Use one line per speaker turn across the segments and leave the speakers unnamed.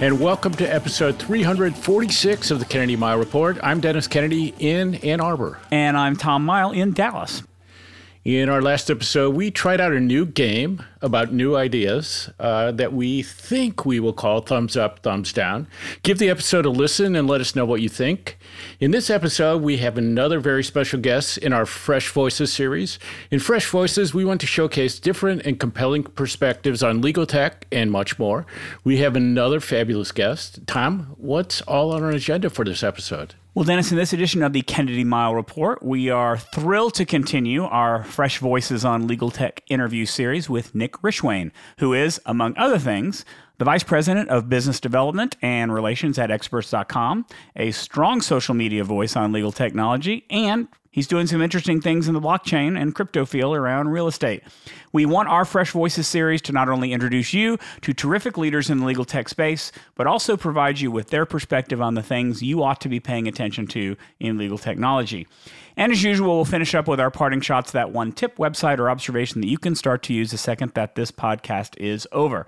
And welcome to episode 346 of the Kennedy-Mighell Report. I'm Dennis Kennedy in Ann Arbor.
And I'm Tom Mighell in Dallas.
In our last episode, we tried out a new game about new ideas uh, that we think we will call Thumbs Up, Thumbs Down. Give the episode a listen and let us know what you think. In this episode, we have another very special guest in our Fresh Voices series. In Fresh Voices, we want to showcase different and compelling perspectives on legal tech and much more. We have another fabulous guest. Tom, what's all on our agenda for this episode?
Well, Dennis, in this edition of the Kennedy Mile Report, we are thrilled to continue our Fresh Voices on Legal Tech interview series with Nick Rishwain, who is, among other things, the Vice President of Business Development and Relations at Experts.com, a strong social media voice on legal technology, and He's doing some interesting things in the blockchain and crypto field around real estate. We want our Fresh Voices series to not only introduce you to terrific leaders in the legal tech space, but also provide you with their perspective on the things you ought to be paying attention to in legal technology. And as usual, we'll finish up with our parting shots that one tip, website, or observation that you can start to use the second that this podcast is over.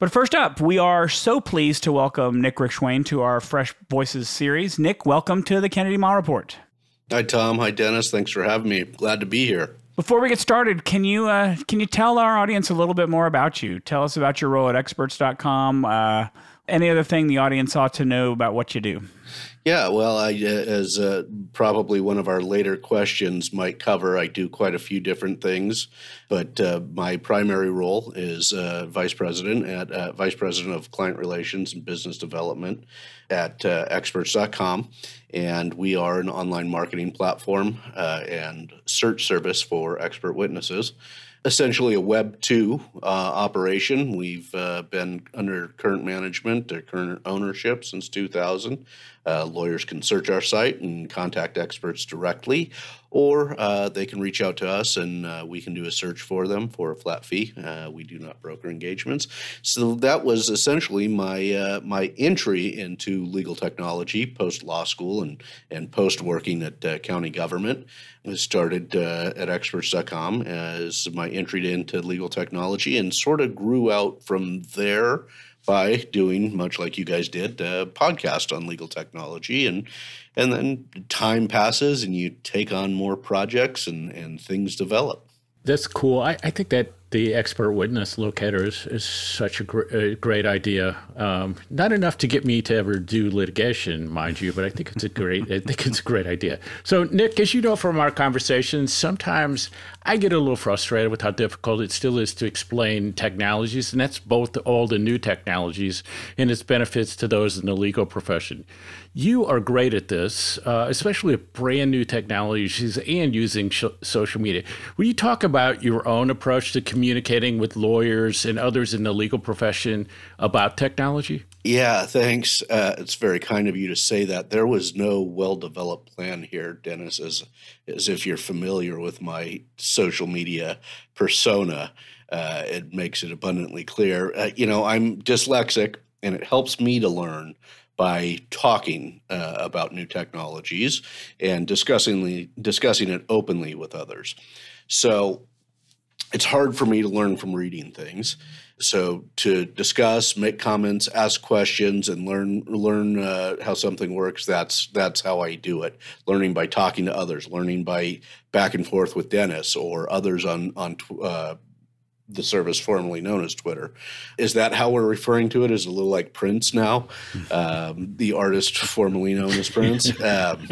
But first up, we are so pleased to welcome Nick Rishwain to our Fresh Voices series. Nick, welcome to the Kennedy-Mighell Report.
Hi, Tom. Hi, Dennis. Thanks for having me. Glad to be here.
Before we get started, can you uh, can you tell our audience a little bit more about you? Tell us about your role at experts.com. Uh, any other thing the audience ought to know about what you do?
Yeah, well, I, uh, as uh, probably one of our later questions might cover, I do quite a few different things, but uh, my primary role is uh, vice president at uh, vice president of client relations and business development at uh, experts.com, and we are an online marketing platform and search service for expert witnesses essentially a Web 2 uh, operation. We've uh, been under current management, or current ownership since 2000. Uh, lawyers can search our site and contact experts directly, or uh, they can reach out to us and uh, we can do a search for them for a flat fee. Uh, we do not broker engagements. So that was essentially my uh, my entry into legal technology post law school and and post working at uh, county government. I started at experts.com as my entry into legal technology and sort of grew out from there by doing much like you guys did a podcast on legal technology and and then time passes and you take on more projects and and things develop.
That's cool. I, I think that the expert witness locator is, is such a, gr- a great idea. Um, not enough to get me to ever do litigation, mind you, but I think it's a great. I think it's a great idea. So, Nick, as you know from our conversations, sometimes I get a little frustrated with how difficult it still is to explain technologies, and that's both all the new technologies and its benefits to those in the legal profession. You are great at this, uh, especially with brand new technologies and using sh- social media. Will you talk about your own approach to communicating with lawyers and others in the legal profession about technology?
Yeah, thanks. Uh, it's very kind of you to say that. There was no well-developed plan here, Dennis, as as if you're familiar with my social media persona. Uh, it makes it abundantly clear. Uh, you know, I'm dyslexic, and it helps me to learn by talking uh, about new technologies and discussing discussing it openly with others. So it's hard for me to learn from reading things. So to discuss, make comments, ask questions, and learn learn uh, how something works. That's that's how I do it. Learning by talking to others, learning by back and forth with Dennis or others on on uh, the service formerly known as Twitter. Is that how we're referring to it? Is a little like Prince now, um, the artist formerly known as Prince. Um,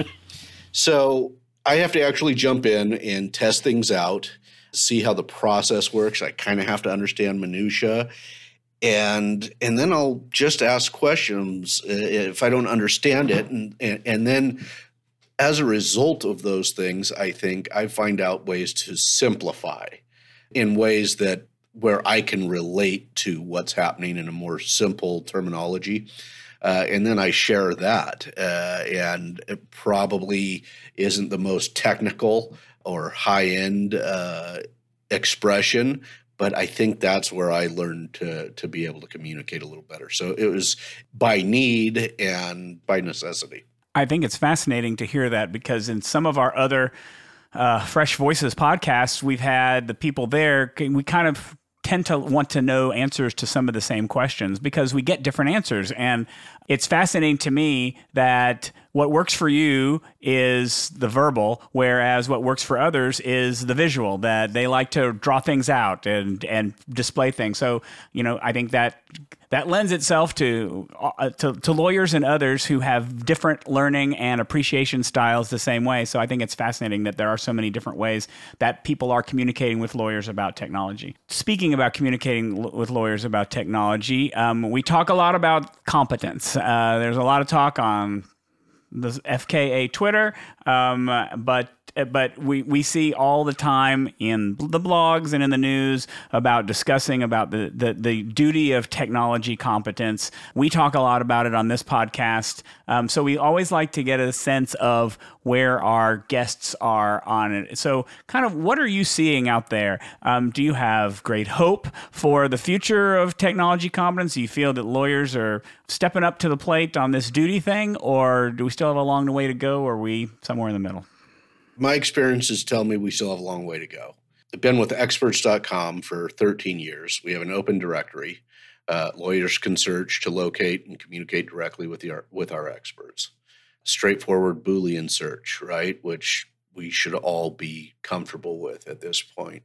so I have to actually jump in and test things out, see how the process works. I kind of have to understand minutia. And and then I'll just ask questions uh, if I don't understand it, and, and and then as a result of those things, I think I find out ways to simplify in ways that where I can relate to what's happening in a more simple terminology. Uh, and then I share that. Uh, and it probably isn't the most technical or high end uh, expression, but I think that's where I learned to to be able to communicate a little better. So it was by need and by necessity.
I think it's fascinating to hear that because in some of our other uh, Fresh Voices podcasts, we've had the people there. We kind of tend to want to know answers to some of the same questions because we get different answers. And it's fascinating to me that what works for you is the verbal, whereas what works for others is the visual, that they like to draw things out and, and display things. So, you know, I think that that lends itself to, uh, to, to lawyers and others who have different learning and appreciation styles the same way. So I think it's fascinating that there are so many different ways that people are communicating with lawyers about technology. Speaking about communicating l- with lawyers about technology, um, we talk a lot about competence. Uh, there's a lot of talk on the FKA Twitter, um, but but we, we see all the time in the blogs and in the news about discussing about the, the, the duty of technology competence. We talk a lot about it on this podcast. Um, so we always like to get a sense of where our guests are on it. So, kind of, what are you seeing out there? Um, do you have great hope for the future of technology competence? Do you feel that lawyers are stepping up to the plate on this duty thing, or do we still have a long way to go, or are we somewhere in the middle?
My experiences tell me we still have a long way to go. I've been with experts.com for 13 years. We have an open directory. Uh, lawyers can search to locate and communicate directly with, the, with our experts. Straightforward Boolean search, right? Which we should all be comfortable with at this point.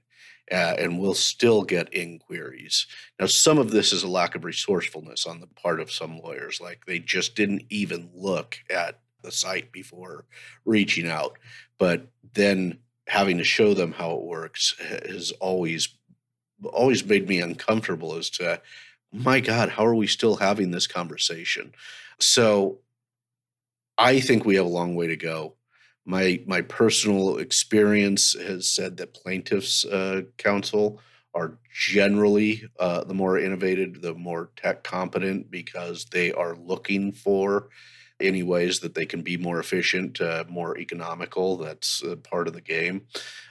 Uh, and we'll still get inquiries. Now, some of this is a lack of resourcefulness on the part of some lawyers. Like they just didn't even look at the site before reaching out. But then having to show them how it works has always always made me uncomfortable as to my god how are we still having this conversation? So i think we have a long way to go. My my personal experience has said that plaintiffs uh, counsel are generally uh, the more innovative the more tech competent because they are looking for any ways that they can be more efficient, uh, more economical. That's uh, part of the game.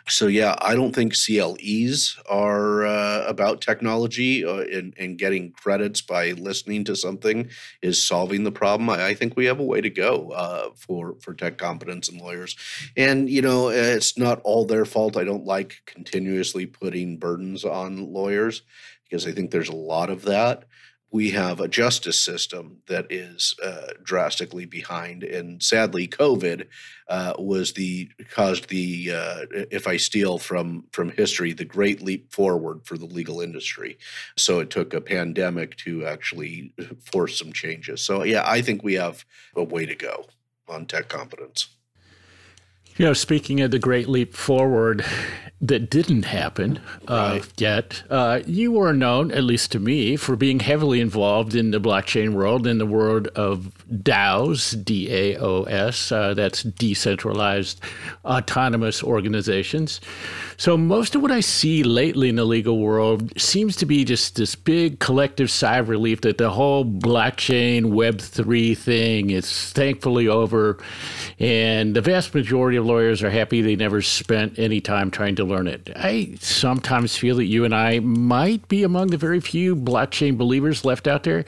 So, yeah, I don't think CLEs are uh, about technology uh, and, and, getting credits by listening to something is solving the problem. I, I think we have a way to go uh, for, for tech competence and lawyers. And, you know, it's not all their fault. I don't like continuously putting burdens on lawyers because I think there's a lot of that we have a justice system that is uh, drastically behind, and sadly, COVID uh, was the caused the uh, if I steal from from history the great leap forward for the legal industry. So it took a pandemic to actually force some changes. So yeah, I think we have a way to go on tech competence.
You know, speaking of the great leap forward that didn't happen uh, right. yet, uh, you were known, at least to me, for being heavily involved in the blockchain world, in the world of DAOs, D A O S, uh, that's decentralized autonomous organizations. So most of what I see lately in the legal world seems to be just this big collective sigh of relief that the whole blockchain Web3 thing is thankfully over. And the vast majority lawyers are happy they never spent any time trying to learn it. I sometimes feel that you and I might be among the very few blockchain believers left out there.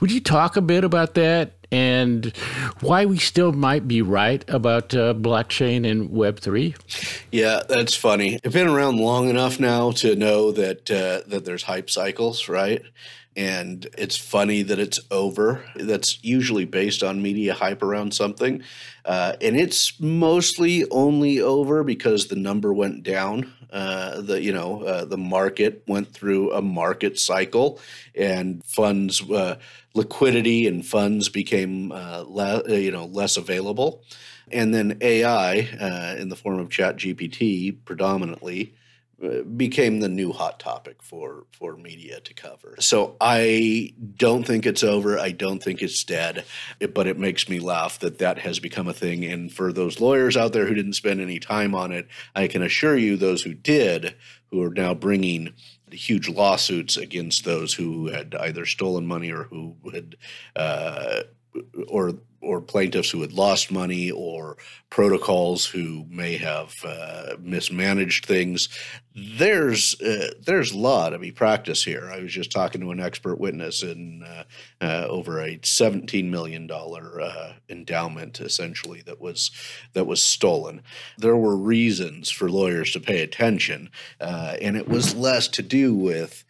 Would you talk a bit about that? and why we still might be right about uh, blockchain and Web3?
Yeah, that's funny. I've been around long enough now to know that uh, that there's hype cycles, right? And it's funny that it's over. That's usually based on media hype around something. Uh, and it's mostly only over because the number went down. Uh, the you know uh, the market went through a market cycle, and funds uh, liquidity and funds became uh, le- uh, you know less available, and then AI in the form of Chat GPT predominantly became the new hot topic for for media to cover. So I don't think it's over. I don't think it's dead, but it makes me laugh that that has become a thing. And for those lawyers out there who didn't spend any time on it, I can assure you, those who did, who are now bringing huge lawsuits against those who had either stolen money or who had uh, or or plaintiffs who had lost money or protocols who may have uh, mismanaged things. There's uh, there's law to be practiced here. I was just talking to an expert witness in uh, uh over a 17 million dollar uh, endowment, essentially that was that was stolen. There were reasons for lawyers to pay attention, uh, and it was less to do with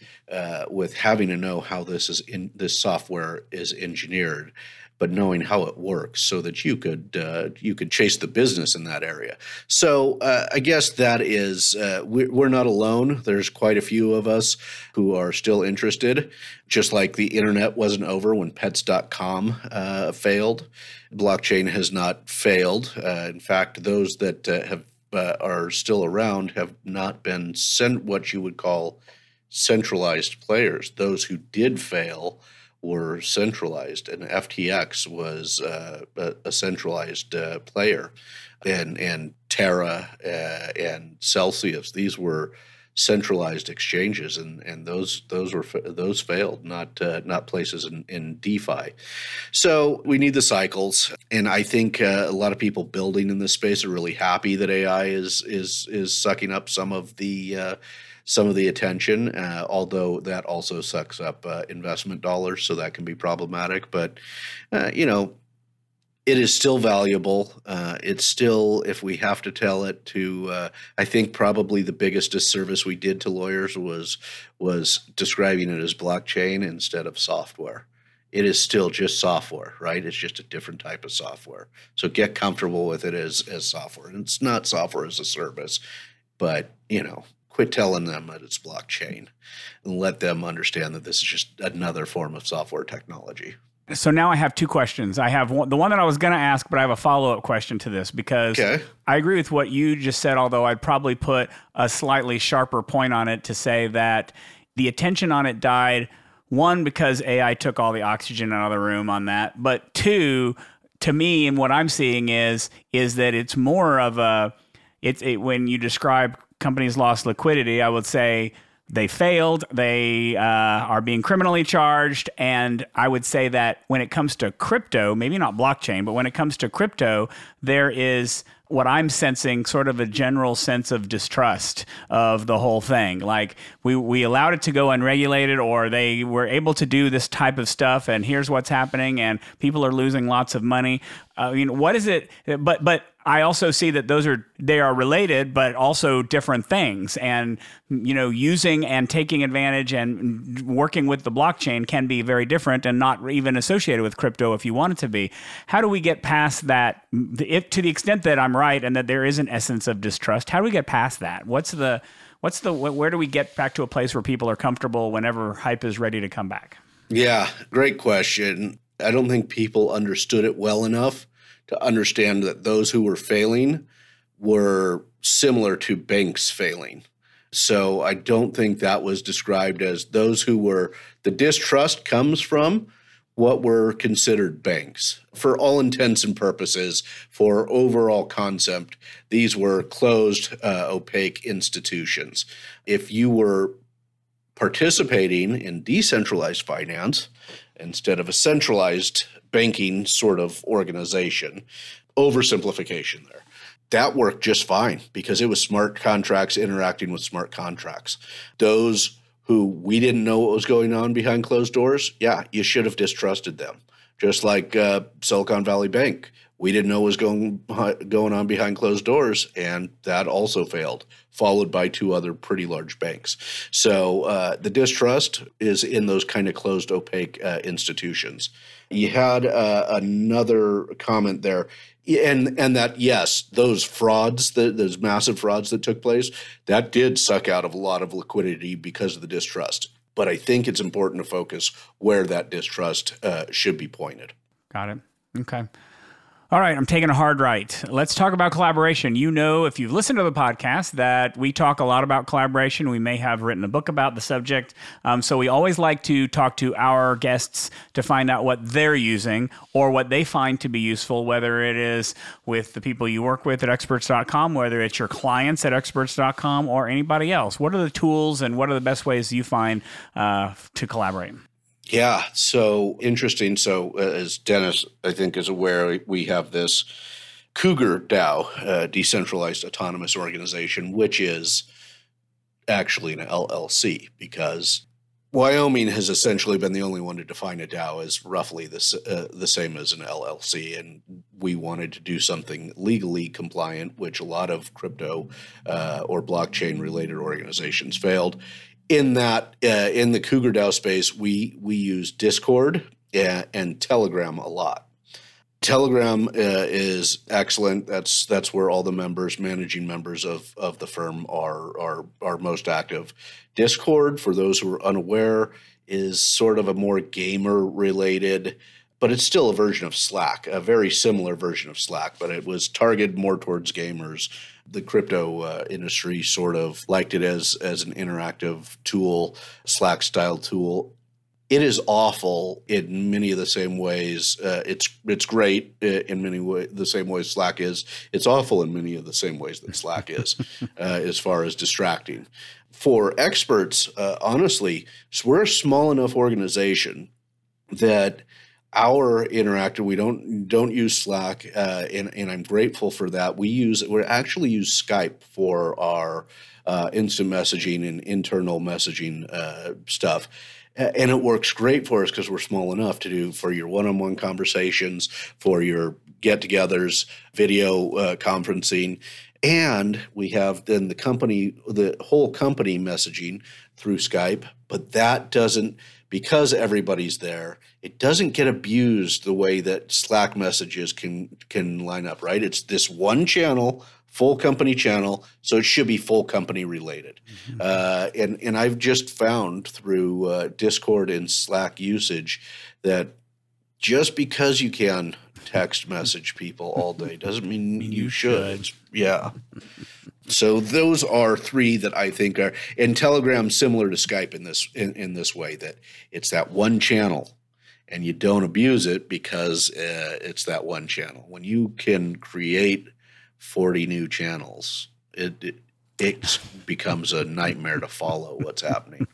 with having to know how this is in this software is engineered but knowing how it works so that you could uh, you could chase the business in that area. So uh, I guess that is uh, we're not alone. There's quite a few of us who are still interested. Just like the internet wasn't over when Pets.com uh, failed, blockchain has not failed. Uh, in fact, those that uh, have are still around have not been sent what you would call centralized players. Those who did fail were centralized, and FTX was uh, a, centralized uh, player, and and Terra uh, and Celsius. These were centralized exchanges, and, and those those were those failed, not uh, not places in, in DeFi. So we need the cycles, and I think uh, a lot of people building in this space are really happy that AI is is is sucking up some of the uh, some of the attention, uh, although that also sucks up uh, investment dollars, so that can be problematic. But, uh, you know, it is still valuable. Uh, it's still, if we have to tell it to, uh, I think probably the biggest disservice we did to lawyers was was describing it as blockchain instead of software. It is still just software, right? It's just a different type of software. So get comfortable with it as as software. And it's not software as a service, but you know, quit telling them that it's blockchain and let them understand that this is just another form of software technology.
So now I have two questions. I have one, the one that I was going to ask, but I have a follow up question to this because okay. I agree with what you just said, although I'd probably put a slightly sharper point on it to say that the attention on it died. One, because AI took all the oxygen out of the room on that, but two, to me, and what I'm seeing is is that it's more of a it's it, when you describe companies lost liquidity, I would say they failed. They uh, are being criminally charged. And I would say that when it comes to crypto, maybe not blockchain, but when it comes to crypto, there is what I'm sensing sort of a general sense of distrust of the whole thing. Like we, we allowed it to go unregulated or they were able to do this type of stuff and here's what's happening and people are losing lots of money. I mean, what is it? But, but I also see that those are they are related, but also different things. And you know, using and taking advantage and working with the blockchain can be very different, and not even associated with crypto if you want it to be. How do we get past that? If to the extent that I'm right and that there is an essence of distrust, how do we get past that? What's the what's the where do we get back to a place where people are comfortable whenever hype is ready to come back?
Yeah, great question. I don't think people understood it well enough to understand that those who were failing were similar to banks failing. So I don't think that was described as those who were the distrust comes from what were considered banks. For all intents and purposes, for overall concept, these were closed, uh, opaque institutions. If you were participating in decentralized finance instead of a centralized banking sort of organization. Oversimplification there. That worked just fine because it was smart contracts interacting with smart contracts. Those who we didn't know what was going on behind closed doors, yeah, you should have distrusted them. Just like uh, Silicon Valley Bank, we didn't know what was going going on behind closed doors, and that also failed, followed by two other pretty large banks. So uh, the distrust is in those kind of closed, opaque uh, institutions. You had uh, another comment there, and and that yes, those frauds, the, those massive frauds that took place, that did suck out of a lot of liquidity because of the distrust. But I think it's important to focus where that distrust uh, should be pointed.
Got it. Okay. All right, I'm taking a hard right. Let's talk about collaboration. You know, if you've listened to the podcast, that we talk a lot about collaboration. We may have written a book about the subject. Um, so we always like to talk to our guests to find out what they're using or what they find to be useful, whether it is with the people you work with at experts.com, whether it's your clients at experts.com, or anybody else. What are the tools and what are the best ways you find uh, to collaborate?
Yeah, so interesting. So, uh, as Dennis, I think, is aware, we have this Cougar DAO, uh, decentralized autonomous organization, which is actually an LLC because Wyoming has essentially been the only one to define a DAO as roughly the, uh, the same as an LLC. And we wanted to do something legally compliant, which a lot of crypto uh, or blockchain related organizations failed in that uh, in the Cougar DAO space, we we use Discord and, and Telegram a lot. Telegram uh, is excellent. That's that's where all the members, managing members of of the firm, are are are most active. Discord, for those who are unaware, is sort of a more gamer related, but it's still a version of Slack, a very similar version of Slack, but it was targeted more towards gamers the crypto uh, industry sort of liked it as as an interactive tool, Slack style tool. It is awful in many of the same ways. Uh, it's it's great uh, in many ways, the same ways Slack is. It's awful in many of the same ways that Slack is, uh, as far as distracting. For experts, uh, honestly, we're a small enough organization that our interactive we don't don't use slack uh, and, and i'm grateful for that. We use we actually use skype for our uh, instant messaging and internal messaging uh, stuff. And it works great for us because we're small enough to do for your one-on-one conversations for your get-togethers video uh, conferencing. And we have then the company the whole company messaging through skype but that doesn't because everybody's there, it doesn't get abused the way that Slack messages can can line up, right? It's this one channel, full company channel, so it should be full company related. Mm-hmm. Uh, and and I've just found through uh, Discord and Slack usage that just because you can text message people all day doesn't mean you, should. Yeah. So those are three that I think are and Telegram similar to Skype in this in, in this way that it's that one channel and you don't abuse it because uh, it's that one channel. When you can create 40 new channels, it, it it becomes a nightmare to follow what's happening.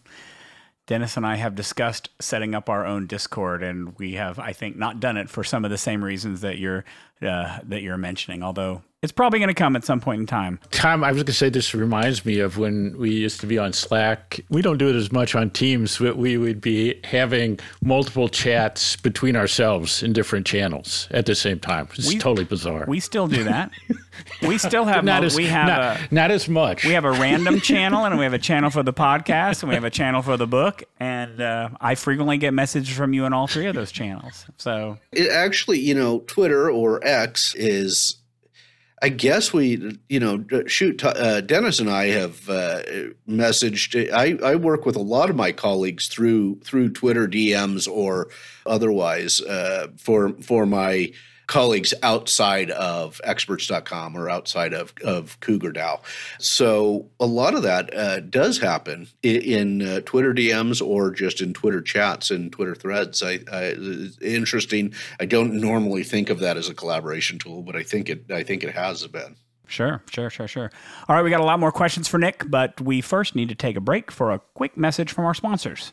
Dennis and I have discussed setting up our own Discord, and we have, I think, not done it for some of the same reasons that you're uh, that you're mentioning. Although it's probably going to come at some point in time.
Tom, I was going to say this reminds me of when we used to be on Slack. We don't do it as much on Teams, but we would be having multiple chats between ourselves in different channels at the same time. It's we, totally bizarre.
We still do that. we still have
not
mo-
as,
we have
not,
a,
not as much.
We have a random channel, and we have a channel for the podcast, and we have a channel for the book. And uh, I frequently get messages from you in all three of those channels. So
it actually, you know, Twitter or X is I guess we, you know, shoot. Uh, Dennis and I have uh, messaged. I, I work with a lot of my colleagues through through Twitter DMs or otherwise uh, for for my colleagues outside of experts.com or outside of, of Cougar DAO. So a lot of that uh, does happen in, in uh, Twitter DMs or just in Twitter chats and Twitter threads. I, I, interesting. I don't normally think of that as a collaboration tool, but I think it. I think it has been.
Sure, sure, sure, sure. All right, we got a lot more questions for Nick, but we first need to take a break for a quick message from our sponsors.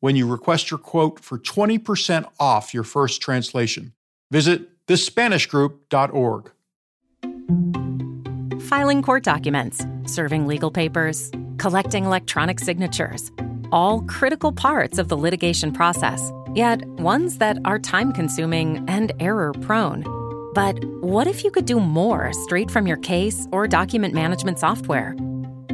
when you request your quote for 20% off your first translation. Visit thespanishgroup.org.
Filing court documents, serving legal papers, collecting electronic signatures, all critical parts of the litigation process, yet ones that are time consuming and error prone. But what if you could do more straight from your case or document management software?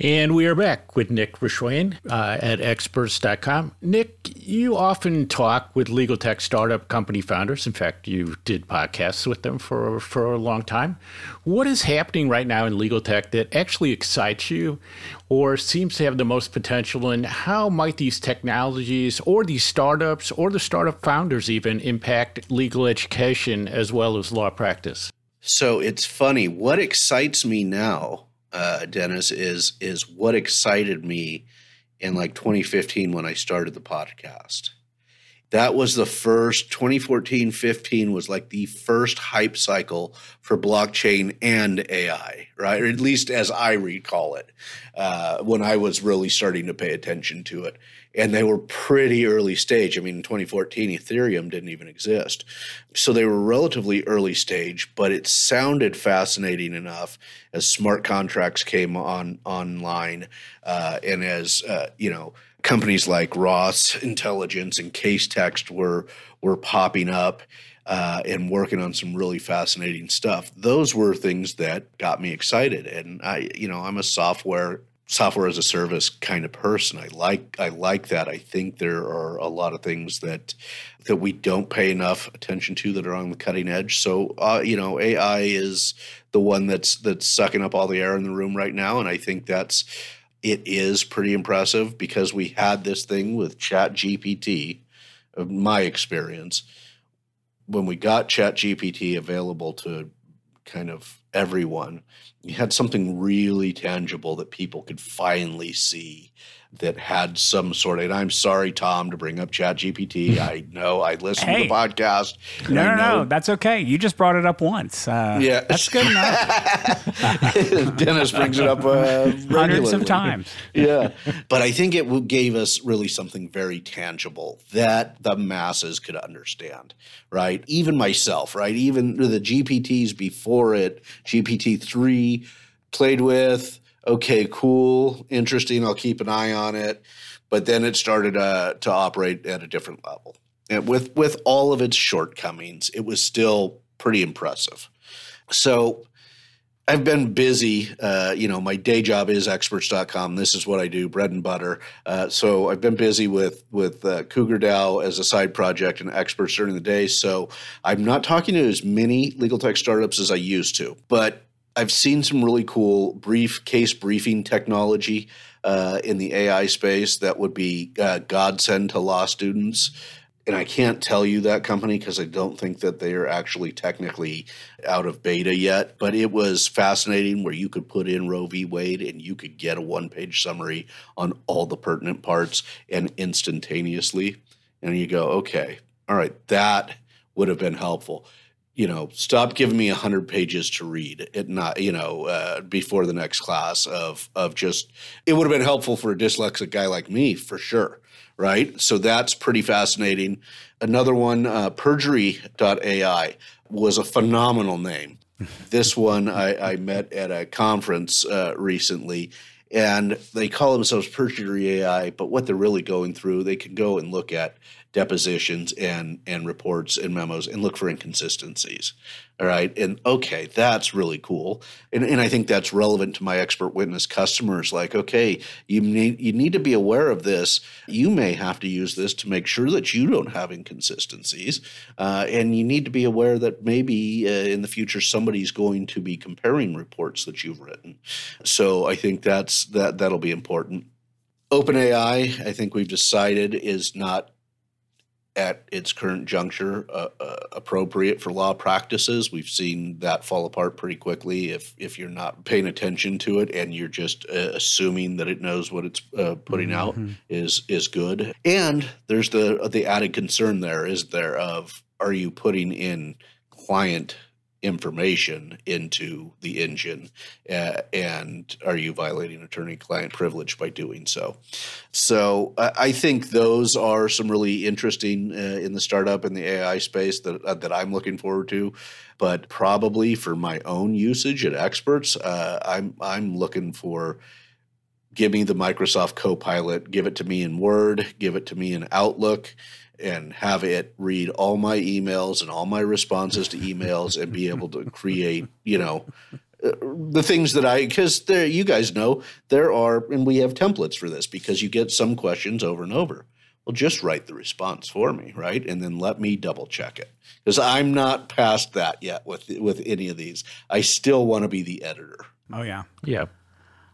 And we are back with Nick Rishwain uh, at experts.com. Nick, you often talk with legal tech startup company founders. In fact, you did podcasts with them for, for a long time. What is happening right now in legal tech that actually excites you or seems to have the most potential? And how might these technologies or these startups or the startup founders even impact legal education as well as law practice?
So it's funny. What excites me now uh, Dennis, is is what excited me in like 2015 when I started the podcast. That was the first 2014 15 was like the first hype cycle for blockchain and AI, right? Or at least as I recall it, uh, when I was really starting to pay attention to it and they were pretty early stage. I mean, in 2014, Ethereum didn't even exist. So they were relatively early stage, but it sounded fascinating enough as smart contracts came on online uh, and as, uh, you know, companies like Ross Intelligence and Casetext were were popping up uh, and working on some really fascinating stuff. Those were things that got me excited. And I, you know, I'm a software software as a service kind of person. I like I like that. I think there are a lot of things that that we don't pay enough attention to that are on the cutting edge. So uh, you know, AI is the one that's that's sucking up all the air in the room right now, and I think that's it is pretty impressive because we had this thing with Chat GPT. Of my experience, when we got Chat GPT available to kind of everyone, you had something really tangible that people could finally see that had some sort of and I'm sorry, Tom, to bring up Chat GPT. I know I listened hey. to the podcast.
No, no, no, that's okay. You just brought it up once. Uh, yeah. That's good enough.
Dennis brings it up uh,
hundreds of times.
yeah. But I think it gave us really something very tangible that the masses could understand, right? Even myself, right? Even the GPTs before it, GPT 3 played with okay, cool, interesting. I'll keep an eye on it. But then it started uh, to operate at a different level. And with with all of its shortcomings, it was still pretty impressive. So I've been busy. Uh, you know, my day job is experts.com. This is what I do, bread and butter. Uh, so I've been busy with with uh, Cougar DAO as a side project and experts during the day. So I'm not talking to as many legal tech startups as I used to, but I've seen some really cool brief case briefing technology uh, in the AI space that would be uh, godsend to law students. And I can't tell you that company because I don't think that they are actually technically out of beta yet. But it was fascinating where you could put in Roe v. Wade and you could get a one page summary on all the pertinent parts and instantaneously. And you go, okay, all right, that would have been helpful you know, stop giving me a hundred pages to read it not, you know, uh, before the next class of of just it would have been helpful for a dyslexic guy like me for sure, right? So that's pretty fascinating. Another one, uh, perjury.ai was a phenomenal name. this one I, I, met at a conference uh, recently, and they call themselves perjury AI, but what they're really going through, they can go and look at depositions and and reports and memos and look for inconsistencies. All right? And okay that's really cool. And, and i think that's relevant to my expert witness customers like okay you need you need to be aware of this. You may have to use this to make sure that you don't have inconsistencies. Uh, and you need to be aware that maybe uh, in the future somebody's going to be comparing reports that you've written. So i think that's that that'll be important. OpenAI, I think we've decided, is not at its current juncture uh, uh, appropriate for law practices. We've seen that fall apart pretty quickly if if you're not paying attention to it and you're just uh, assuming that it knows what it's uh, putting mm-hmm. out is is good. And there's the the added concern there is there of are you putting in client information into the engine uh, and are you violating attorney client privilege by doing so? So i think those are some really interesting uh, in the startup and the ai space that, uh, that i'm looking forward to. But probably for my own usage at experts uh, i'm i'm looking for give me the microsoft copilot give it to me in word give it to me in outlook and have it read all my emails and all my responses to emails and be able to create, you know, uh, the things that I because there you guys know there are and we have templates for this because you get some questions over and over. Well, just write the response for me, right? And then let me double check it because I'm not past that yet with with any of these. I still want to be the editor.
Oh yeah,
yeah.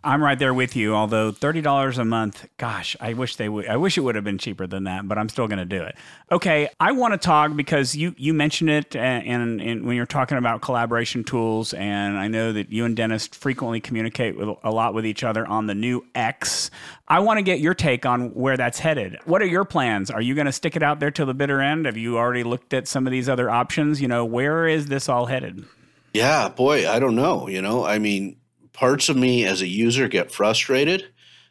I'm right there with you. Although thirty dollars a month, gosh, I wish they would. I wish it would have been cheaper than that, but I'm still going to do it. Okay, I want to talk because you you mentioned it, and, and, when you're talking about collaboration tools, and I know that you and Dennis frequently communicate with a lot with each other on the new X. I want to get your take on where that's headed. What are your plans? Are you going to stick it out there till the bitter end? Have you already looked at some of these other options? You know, where is this all headed?
Yeah, boy, I don't know. You know, I mean, parts of me as a user get frustrated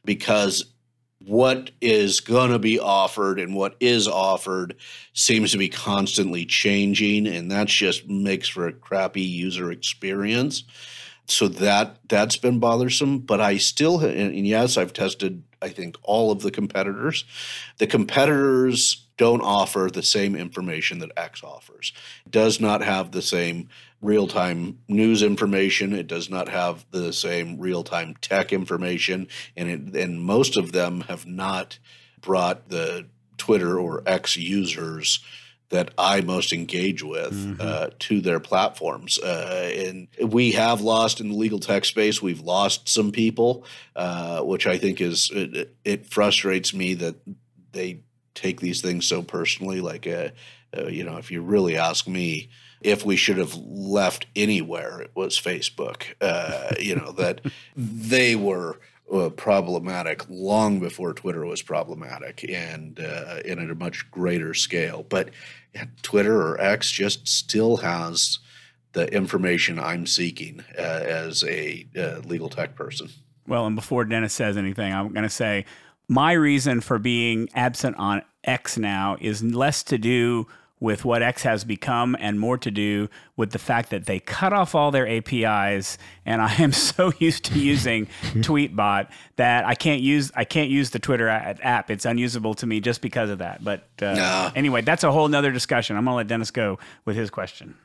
because what is going to be offered and what is offered seems to be constantly changing and that just makes for a crappy user experience. So that that's been bothersome but i still and yes i've tested i think all of the competitors. The competitors don't offer the same information that x offers. Does not have the same real time news information. It does not have the same real time tech information, and it, and most of them have not brought the Twitter or X users that I most engage with mm-hmm. uh, to their platforms. Uh, and we have lost in the legal tech space. We've lost some people, uh, which I think is it, it, frustrates me that they take these things so personally. Like, uh, uh, you know, if you really ask me, if we should have left anywhere, it was Facebook. Uh, you know, that they were uh, problematic long before Twitter was problematic and uh, in a much greater scale. But yeah, Twitter or X just still has the information I'm seeking uh, as a uh, legal tech person.
Well, and before Dennis says anything, I'm going to say my reason for being absent on X now is less to do with what X has become and more to do with the fact that they cut off all their APIs and I am so used to using Tweetbot that I can't use I can't use the Twitter app. It's unusable to me just because of that. But uh, anyway, that's a whole nother discussion. I'm going to let Dennis go with his question.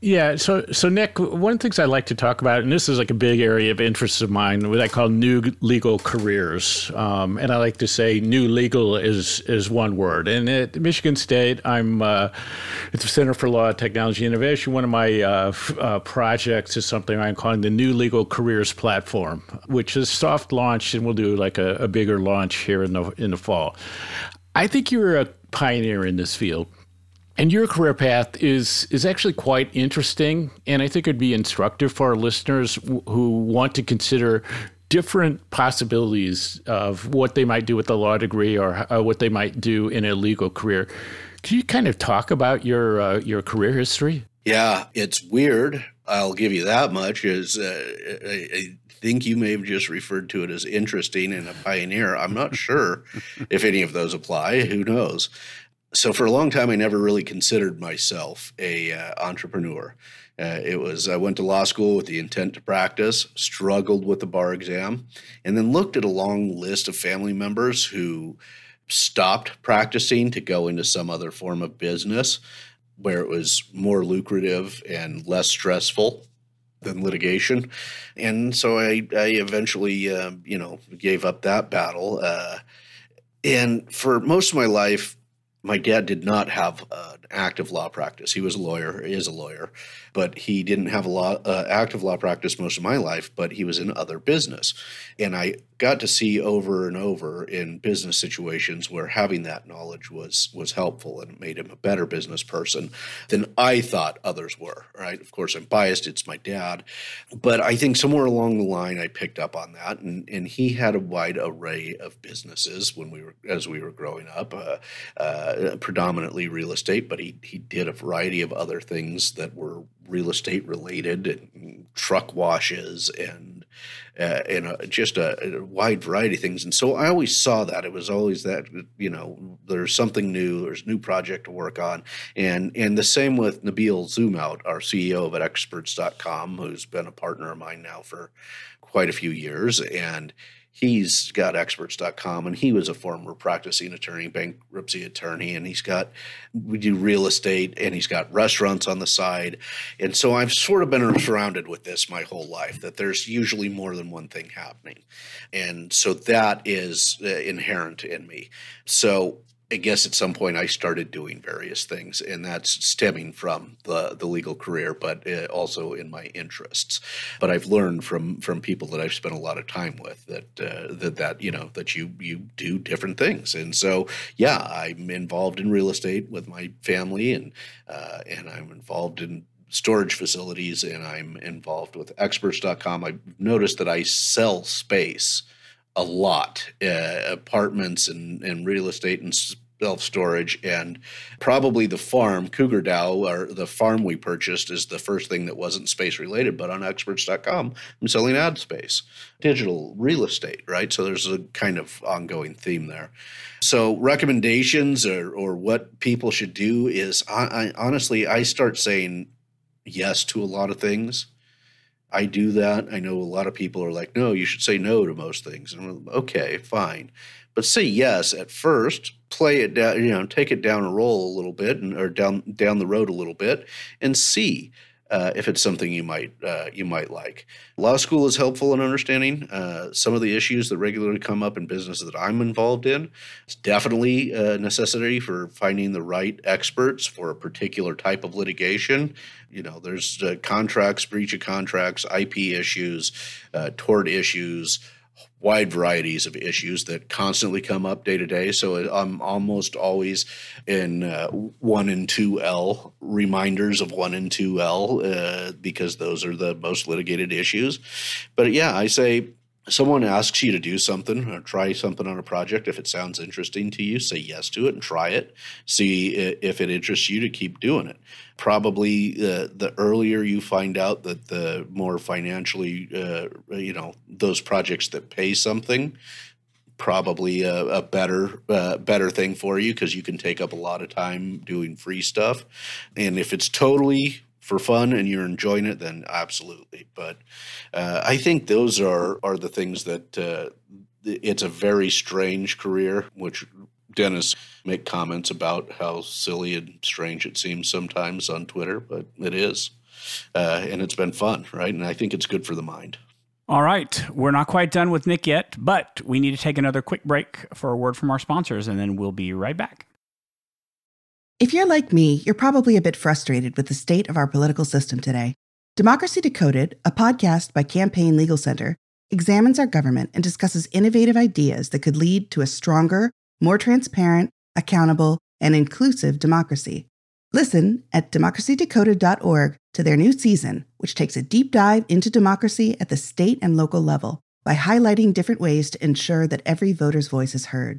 Yeah, so so Nick, one of the things I like to talk about, and this is like a big area of interest of mine, what I call new legal careers, um, and I like to say new legal is is one word. And at Michigan State, I'm uh, at the Center for Law, Technology, Innovation. One of my uh, f- uh, projects is something I'm calling the New Legal Careers Platform, which is soft launched, and we'll do like a, a bigger launch here in the in the fall. I think you're a pioneer in this field and your career path is is actually quite interesting, and I think it'd be instructive for our listeners who want to consider different possibilities of what they might do with a law degree or uh, what they might do in a legal career. Can you kind of talk about your uh, your career history?
Yeah, it's weird. I'll give you that much. Is uh, I, I think you may have just referred to it as interesting and a pioneer. I'm not sure if any of those apply. Who knows? So for a long time, I never really considered myself a uh, entrepreneur. Uh, it was I went to law school with the intent to practice, struggled with the bar exam, and then looked at a long list of family members who stopped practicing to go into some other form of business where it was more lucrative and less stressful than litigation. And so I, I eventually, uh, you know, gave up that battle. Uh, and for most of my life, my dad did not have an active law practice. He was a lawyer, is a lawyer, but he didn't have a law uh, active law practice most of my life. But he was in other business, and I got to see over and over in business situations where having that knowledge was was helpful and made him a better business person than I thought others were. Right? Of course, I'm biased. It's my dad, but I think somewhere along the line I picked up on that, and and he had a wide array of businesses when we were as we were growing up. Uh, uh, predominantly real estate, but he he did a variety of other things that were real estate related, truck washes and uh, and uh, just a, a, wide variety of things. And so I always saw that. It was always that you know there's something new, there's a new project to work on, and and the same with Nabil Zoomout, our CEO of at Experts.com, who's been a partner of mine now for quite a few years, and he's got experts.com and he was a former practicing attorney bankruptcy attorney and he's got we do real estate and he's got restaurants on the side. And so i've sort of been surrounded with this my whole life that there's usually more than one thing happening. And so that is uh, inherent in me. So I guess at some point I started doing various things, and that's stemming from the the legal career, but uh, also in my interests. But I've learned from from people that I've spent a lot of time with that uh, that that you know that you you do different things, and so yeah, I'm involved in real estate with my family, and uh, and I'm involved in storage facilities, and I'm involved with experts.com. I've noticed that I sell space a lot uh, apartments and, and real estate and self storage and probably the farm cougar dow or the farm we purchased is the first thing that wasn't space related but on experts.com i'm selling ad space digital real estate right? So there's a kind of ongoing theme there. So recommendations or, or what people should do is I, I, honestly i start saying yes to a lot of things I do that. I know a lot of people are like, no, you should say no to most things. And I'm okay, fine. But say yes at first, play it down, you know, take it down a roll a little bit and, or down down the road a little bit and see uh, if it's something you might uh, you might like. Law school is helpful in understanding uh, some of the issues that regularly come up in business that I'm involved in. It's definitely a necessity for finding the right experts for a particular type of litigation. You know, there's uh, contracts, breach of contracts, IP issues, uh, tort issues wide varieties of issues that constantly come up day to day. So I'm almost always in uh, one and two L reminders of one and two L uh, because those are the most litigated issues. But yeah, I say someone asks you to do something or try something on a project if it sounds interesting to you say yes to it and try it. See if it interests you to keep doing it. Probably uh, the earlier you find out that the more financially uh, you know those projects that pay something probably a, a better uh, better thing for you because you can take up a lot of time doing free stuff. And if it's totally for fun and you're enjoying it, then absolutely. But uh, I think those are are the things that uh, it's a very strange career, which Dennis make comments about how silly and strange it seems sometimes on Twitter, but it is, uh, and it's been fun, right? And I think it's good for the mind.
All right, we're not quite done with Nick yet, but we need to take another quick break for a word from our sponsors, and then we'll be right back.
If you're like me, you're probably a bit frustrated with the state of our political system today. Democracy Decoded, a podcast by Campaign Legal Center, examines our government and discusses innovative ideas that could lead to a stronger, more transparent, accountable, and inclusive democracy. Listen at democracydecoded.org to their new season, which takes a deep dive into democracy at the state and local level by highlighting different ways to ensure that every voter's voice is heard.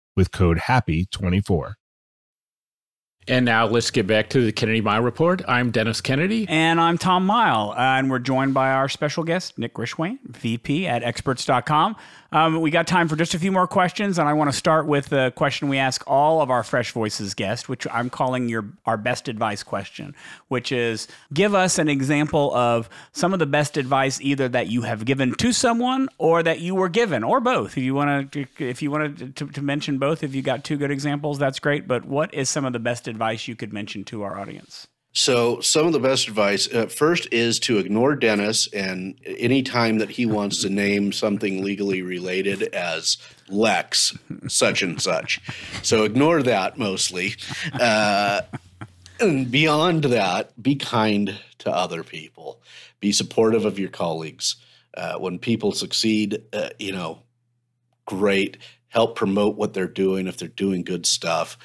with code HAPPY24.
And now let's get back to the Kennedy Mighell Report. I'm Dennis Kennedy.
And I'm Tom Mighell. Uh, and we're joined by our special guest, Nick Rishwain, VP at experts.com. Um, we got time for just a few more questions, and I want to start with the question we ask all of our Fresh Voices guests, which I'm calling your our best advice question, which is give us an example of some of the best advice either that you have given to someone or that you were given, or both. If you want to, if you wanted to, to mention both, if you got two good examples, that's great. But what is some of the best advice you could mention to our audience?
So, some of the best advice uh, first is to ignore Dennis, and any time that he wants to name something legally related as Lex, such and such. So, ignore that mostly. Uh, and beyond that, be kind to other people, be supportive of your colleagues. Uh, when people succeed, uh, you know, great. Help promote what they're doing if they're doing good stuff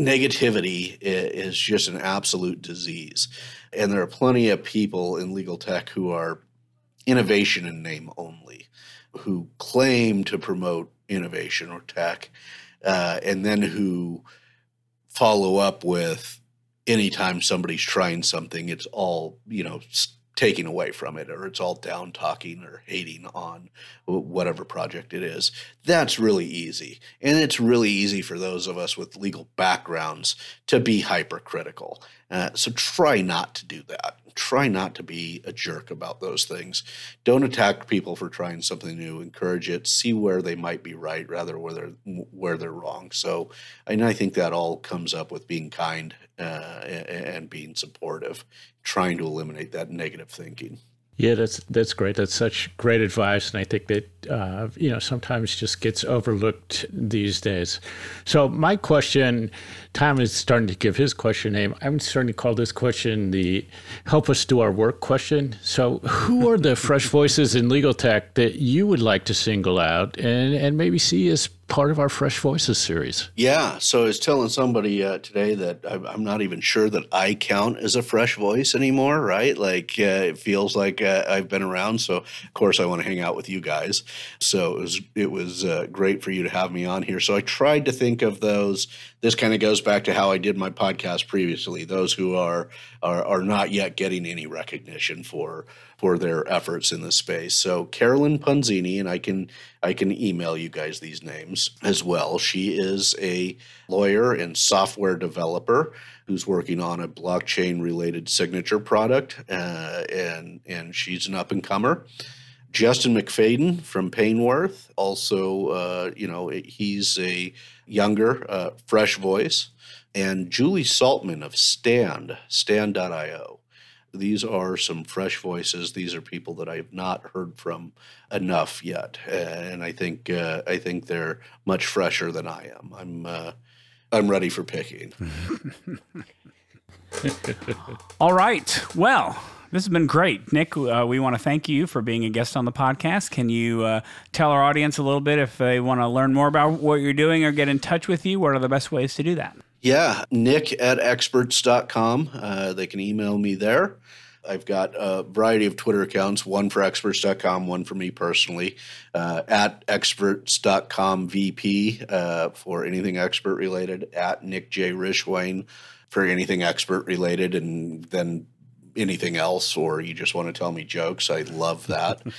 negativity is just an absolute disease. And there are plenty of people in legal tech who are innovation in name only, who claim to promote innovation or tech, uh, and then who follow up with anytime somebody's trying something, it's all, you know, taking away from it or it's all down talking or hating on whatever project it is. That's really easy. And it's really easy for those of us with legal backgrounds to be hypercritical. Uh, so try not to do that. Try not to be a jerk about those things. Don't attack people for trying something new. Encourage it. See where they might be right rather where they're where they're wrong. So, and I think that all comes up with being kind uh, and being supportive trying to eliminate that negative thinking.
Yeah, that's that's great. That's such great advice, and I think that uh, you know sometimes just gets overlooked these days. So my question, Tom is starting to give his question name. I'm starting to call this question the "Help us do our work" question. So, who are the fresh voices in legal tech that you would like to single out and and maybe see as part of our Fresh Voices series.
Yeah. So I was telling somebody uh, today that I'm not even sure that I count as a fresh voice anymore, right? Like uh, it feels like uh, I've been around. So of course I want to hang out with you guys. So it was it was uh, great for you to have me on here. So I tried to think of those. This kind of goes back to how I did my podcast previously. Those who are are, are not yet getting any recognition for for their efforts in this space. So Carolyn Punzini, and I can I can email you guys these names as well. She is a lawyer and software developer who's working on a blockchain related signature product, uh, and and she's an up and comer. Justin McFadden from Painworth, also, uh, you know, he's a younger, uh, fresh voice. And Julie Saltman of Stand, stand.io these are some fresh voices. These are people that I have not heard from enough yet, and I think uh, I think they're much fresher than I am. I'm uh, I'm ready for picking.
All right. Well, this has been great, Nick. Uh, we want to thank you for being a guest on the podcast. Can you uh, tell our audience a little bit if they want to learn more about what you're doing or get in touch with you? What are the best ways to do that?
Yeah, nick at experts.com. Uh, they can email me there. I've got a variety of Twitter accounts, one for experts.com, one for me personally, uh, at experts.com VP uh, for anything expert related, at Nick J. Rishwain for anything expert related, and then anything else, or you just want to tell me jokes. I love that.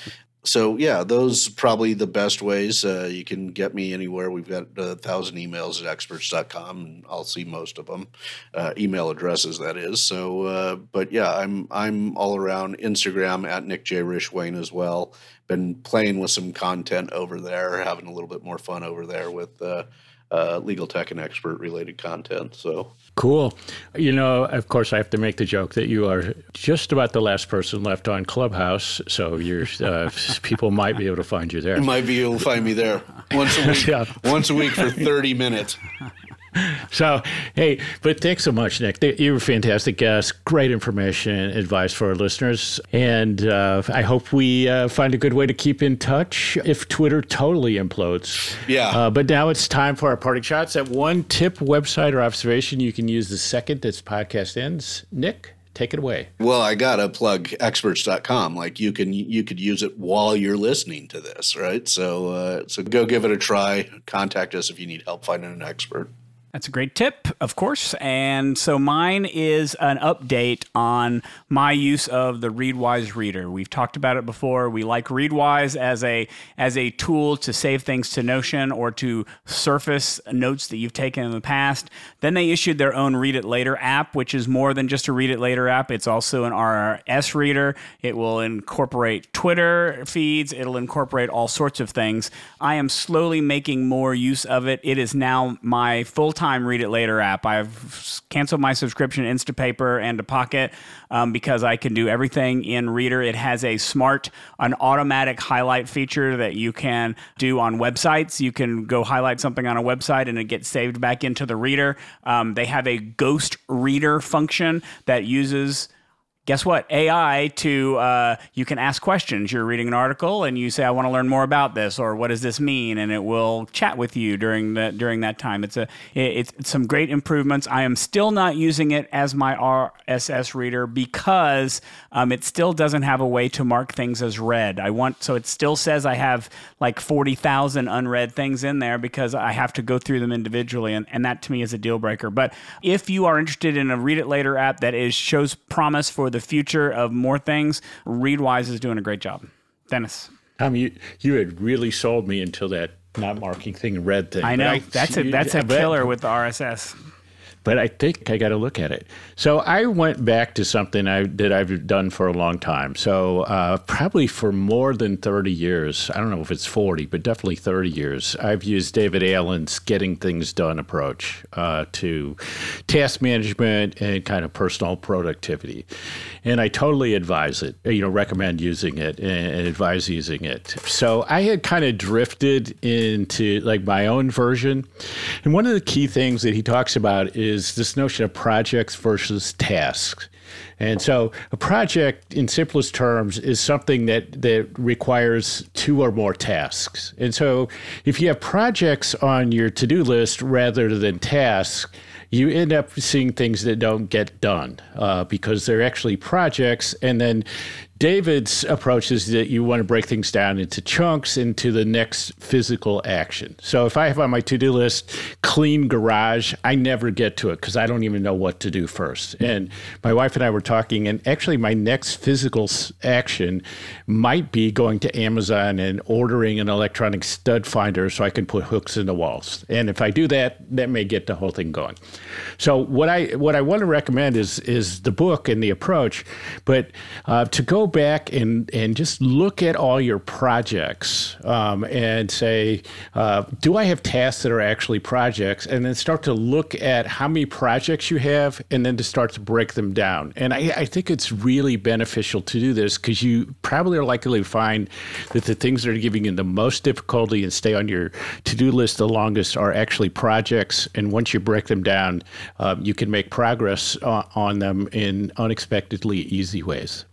so yeah, those probably the best ways. Uh, you can get me anywhere. We've got a thousand emails at experts.com and I'll see most of them. Uh, email addresses that is. So uh, but yeah, I'm I'm all around Instagram at Nick J. Rishwain as well. Been playing with some content over there, having a little bit more fun over there with uh, uh, legal tech and expert related content. So
cool. You know, of course, I have to make the joke that you are just about the last person left on Clubhouse, so your uh, people might be able to find you there.
You might be able to find me there once a week. yeah. Once a week for thirty minutes.
so, hey, but thanks so much, Nick. You were a fantastic guest. Great information, and advice for our listeners. And uh, I hope we uh, find a good way to keep in touch if Twitter totally implodes.
Yeah. Uh,
but now it's time for our parting shots. At one tip, website, or observation you can use the second this podcast ends. Nick? take it away.
Well, I got to plug experts.com. Like you can you could use it while you're listening to this, right? So uh, so go give it a try. Contact us if you need help finding an expert.
That's a great tip, of course. And so mine is an update on my use of the Readwise reader. We've talked about it before. We like Readwise as a as a tool to save things to Notion or to surface notes that you've taken in the past. Then they issued their own Read It Later app, which is more than just a Read It Later app. It's also an RSS reader. It will incorporate Twitter feeds. It'll incorporate all sorts of things. I am slowly making more use of it. It is now my full time read it later app. I've canceled my subscription Instapaper and to Pocket um, because I can do everything in Reader. It has a smart, an automatic highlight feature that you can do on websites. You can go highlight something on a website and it gets saved back into the Reader. Um, they have a ghost reader function that uses guess what? Ai to uh, you can ask questions. You're reading an article and you say i want to learn more about this or what does this mean? And it will chat with you during the during that time. It's a it's, it's some great improvements. I am still not using it as my rss reader because um, it still doesn't have a way to mark things as read. I want so it still says i have like 40000 unread things in there because i have to go through them individually and, and that to me is a deal breaker. But if you are interested in a read it later app that is shows promise for the future of more things, Readwise is doing a great job. Dennis.
Tom, you, you had really sold me until that not marking thing read thing.
I know. I, that's a that's a killer with the RSS
but I think I got to look at it. So I went back to something I, that I've done for a long time. So uh, probably for more than 30 years, I don't know if it's 40, but definitely 30 years, I've used David Allen's getting things done approach uh, to task management and kind of personal productivity. And I totally advise it, you know, recommend using it and advise using it. So I had kind of drifted into like my own version. And one of the key things that he talks about is is this notion of projects versus tasks. And so a project in simplest terms is something that, that requires two or more tasks. And so if you have projects on your to-do list rather than tasks, you end up seeing things that don't get done uh, because they're actually projects. And then David's approach is that you want to break things down into chunks into the next physical action. So if I have on my to do list clean garage, I never get to it because I don't even know what to do first. And my wife and I were talking, and actually, my next physical action might be going to Amazon and ordering an electronic stud finder so I can put hooks in the walls. And if I do that, that may get the whole thing going. So what I what I want to recommend is is the book and the approach, but uh, to go back and, and just look at all your projects um, and say, uh, do I have tasks that are actually projects? And then start to look at how many projects you have and then to start to break them down. And I, I think it's really beneficial to do this because you probably are likely to find that the things that are giving you the most difficulty and stay on your to do list the longest are actually projects. And once you break them down, um, you can make progress on, on them in unexpectedly easy ways.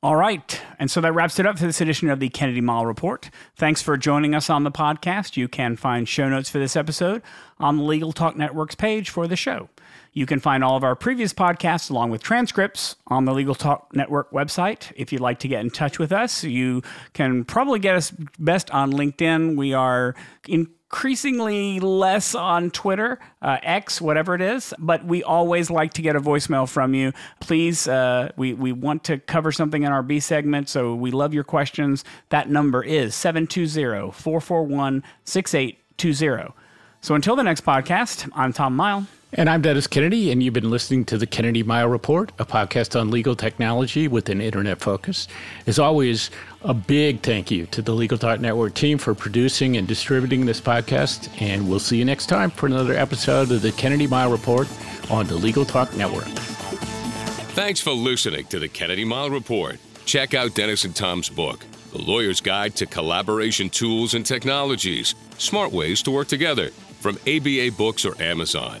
All right. And so that wraps it up for this edition of the Kennedy Mighell Report. Thanks for joining us on the podcast. You can find show notes for this episode on the Legal Talk Network's page for the show. You can find all of our previous podcasts along with transcripts on the Legal Talk Network website. If you'd like to get in touch with us, you can probably get us best on LinkedIn. We are in increasingly less on Twitter, uh, X, whatever it is, but we always like to get a voicemail from you. Please, uh, we, we want to cover something in our B segment, so we love your questions. That number is 720 441 6820. So until the next podcast, I'm Tom Mighell.
And I'm Dennis Kennedy, and you've been listening to the Kennedy Mighell Report, a podcast on legal technology with an internet focus. As always, a big thank you to the Legal Talk Network team for producing and distributing this podcast. And we'll see you next time for another episode of the Kennedy Mighell Report on the Legal Talk Network.
Thanks for listening to the Kennedy Mighell Report. Check out Dennis and Tom's book, The Lawyer's Guide to Collaboration Tools and Technologies Smart Ways to Work Together, from ABA Books or Amazon.